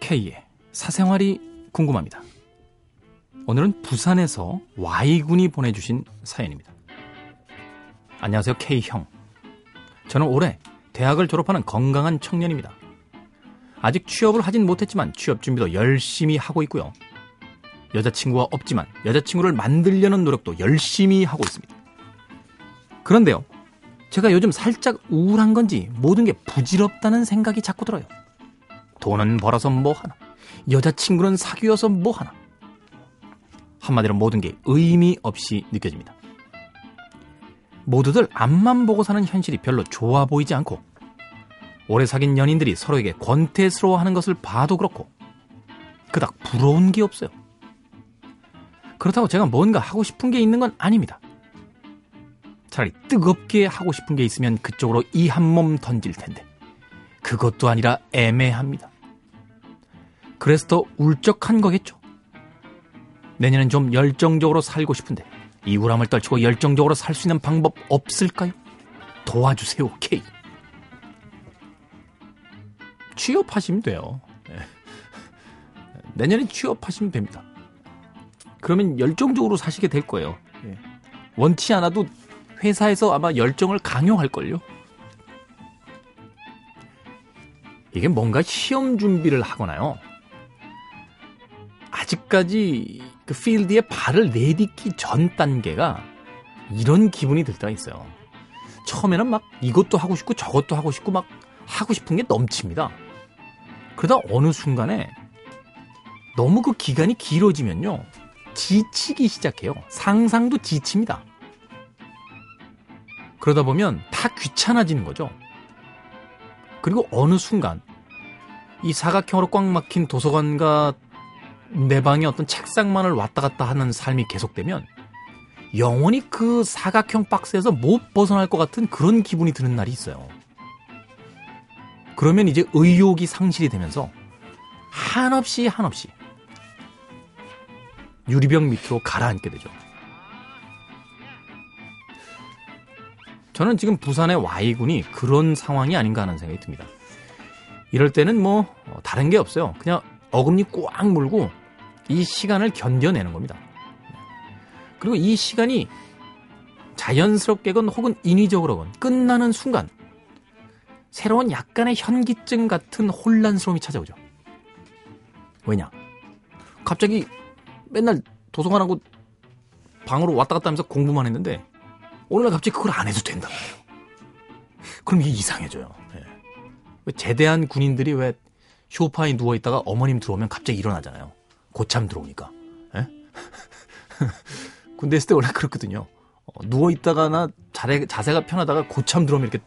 K의 사생활이 궁금합니다. 오늘은 부산에서 Y군이 보내주신 사연입니다. 안녕하세요, K형. 저는 올해 대학을 졸업하는 건강한 청년입니다. 아직 취업을 하진 못했지만 취업 준비도 열심히 하고 있고요. 여자친구가 없지만 여자친구를 만들려는 노력도 열심히 하고 있습니다. 그런데요, 제가 요즘 살짝 우울한 건지 모든 게 부질없다는 생각이 자꾸 들어요. 돈은 벌어서 뭐 하나, 여자친구는 사귀어서 뭐 하나. 한마디로 모든 게 의미 없이 느껴집니다. 모두들 앞만 보고 사는 현실이 별로 좋아 보이지 않고 오래 사귄 연인들이 서로에게 권태스러워하는 것을 봐도 그렇고 그닥 부러운 게 없어요. 그렇다고 제가 뭔가 하고 싶은 게 있는 건 아닙니다. 차라리 뜨겁게 하고 싶은 게 있으면 그쪽으로 이 한 몸 던질 텐데 그것도 아니라 애매합니다. 그래서 더 울적한 거겠죠. 내년엔 좀 열정적으로 살고 싶은데 이 우람을 떨치고 열정적으로 살 수 있는 방법 없을까요? 도와주세요, K. 취업하시면 돼요. 네. 내년에 취업하시면 됩니다. 그러면 열정적으로 사시게 될 거예요. 네. 원치 않아도 회사에서 아마 열정을 강요할걸요. 이게 뭔가 시험 준비를 하거나요. 아직까지 그 필드에 발을 내딛기 전 단계가 이런 기분이 들 때가 있어요. 처음에는 막 이것도 하고 싶고 저것도 하고 싶고 막 하고 싶은 게 넘칩니다. 그러다 어느 순간에 너무 그 기간이 길어지면요. 지치기 시작해요. 상상도 지칩니다. 그러다 보면 다 귀찮아지는 거죠. 그리고 어느 순간 이 사각형으로 꽉 막힌 도서관과 내 방에 어떤 책상만을 왔다 갔다 하는 삶이 계속되면 영원히 그 사각형 박스에서 못 벗어날 것 같은 그런 기분이 드는 날이 있어요. 그러면 이제 의욕이 상실이 되면서 한없이 한없이 유리병 밑으로 가라앉게 되죠. 저는 지금 부산의 Y군이 그런 상황이 아닌가 하는 생각이 듭니다. 이럴 때는 뭐 다른 게 없어요. 그냥 어금니 꽉 물고 이 시간을 견뎌내는 겁니다. 그리고 이 시간이 자연스럽게건 혹은 인위적으로건 끝나는 순간 새로운 약간의 현기증 같은 혼란스러움이 찾아오죠. 왜냐? 갑자기 맨날 도서관하고 방으로 왔다 갔다 하면서 공부만 했는데 오늘날 갑자기 그걸 안 해도 된다. 그럼 이게 이상해져요. 네. 제대한 군인들이 왜 쇼파에 누워 있다가 어머님 들어오면 갑자기 일어나잖아요. 고참 들어오니까. 예? 군대 있을 때 원래 그렇거든요. 어, 누워 있다가나 자세, 자세가 편하다가 고참 들어오면 이렇게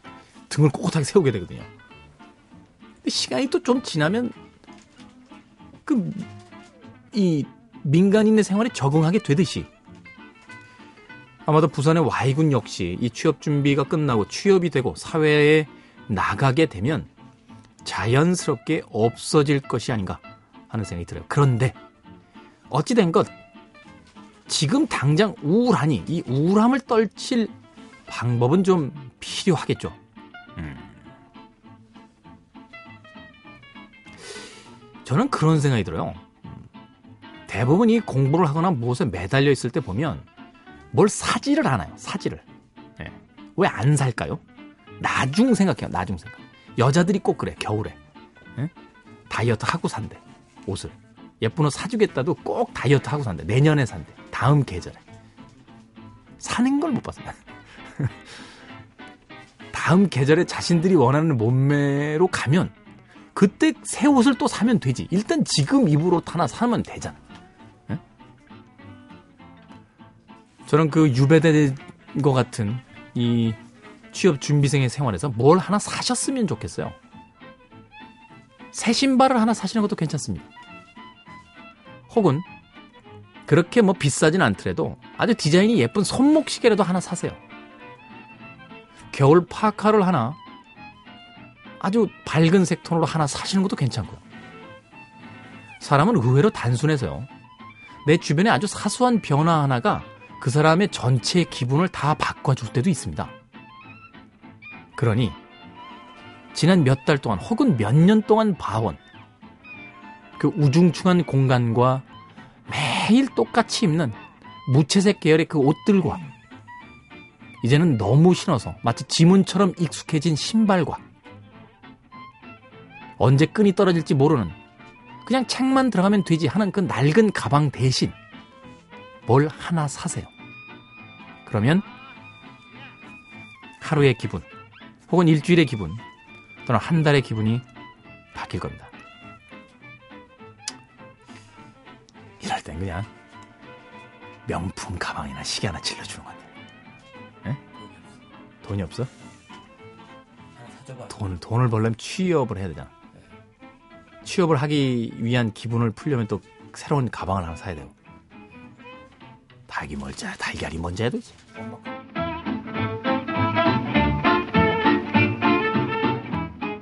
등을 꼿꼿하게 세우게 되거든요. 근데 시간이 또 좀 지나면 그 이 민간인의 생활에 적응하게 되듯이 아마도 부산의 Y군 역시 이 취업 준비가 끝나고 취업이 되고 사회에 나가게 되면 자연스럽게 없어질 것이 아닌가 하는 생각이 들어요. 그런데 어찌된 것 지금 당장 우울하니 이 우울함을 떨칠 방법은 좀 필요하겠죠. 음. 저는 그런 생각이 들어요. 대부분 이 공부를 하거나 무엇에 매달려 있을 때 보면 뭘 사지를 않아요. 사지를. 네. 예. 왜안 살까요? 나중 생각해요. 나중 생각. 여자들이 꼭 그래. 겨울에. 네? 다이어트 하고 산대. 옷을. 예쁜 옷 사주겠다도 꼭 다이어트 하고 산대. 내년에 산대. 다음 계절에. 사는 걸 못 봤어요. 다음 계절에 자신들이 원하는 몸매로 가면 그때 새 옷을 또 사면 되지. 일단 지금 옷 하나 사면 되잖아. 저는 그 유배된 것 같은 이 취업 준비생의 생활에서 뭘 하나 사셨으면 좋겠어요. 새 신발을 하나 사시는 것도 괜찮습니다. 혹은 그렇게 뭐 비싸진 않더라도 아주 디자인이 예쁜 손목 시계라도 하나 사세요. 겨울 파카를 하나 아주 밝은 색 톤으로 하나 사시는 것도 괜찮고요. 사람은 의외로 단순해서요. 내 주변에 아주 사소한 변화 하나가 그 사람의 전체 기분을 다 바꿔줄 때도 있습니다. 그러니 지난 몇 달 동안 혹은 몇 년 동안 봐온 그 우중충한 공간과 매일 똑같이 입는 무채색 계열의 그 옷들과 이제는 너무 신어서 마치 지문처럼 익숙해진 신발과 언제 끈이 떨어질지 모르는 그냥 책만 들어가면 되지 하는 그 낡은 가방 대신 뭘 하나 사세요. 그러면 하루의 기분 혹은 일주일의 기분 또는 한 달의 기분이 바뀔 겁니다. 이럴 땐 그냥 명품 가방이나 시계 하나 질러주는 건데. 에? 돈이 없어? 돈, 돈을 벌려면 취업을 해야 되잖아. 취업을 하기 위한 기분을 풀려면 또 새로운 가방을 하나 사야 되고. 닭이 멀자, 달걀이 뭔지 해도 되지.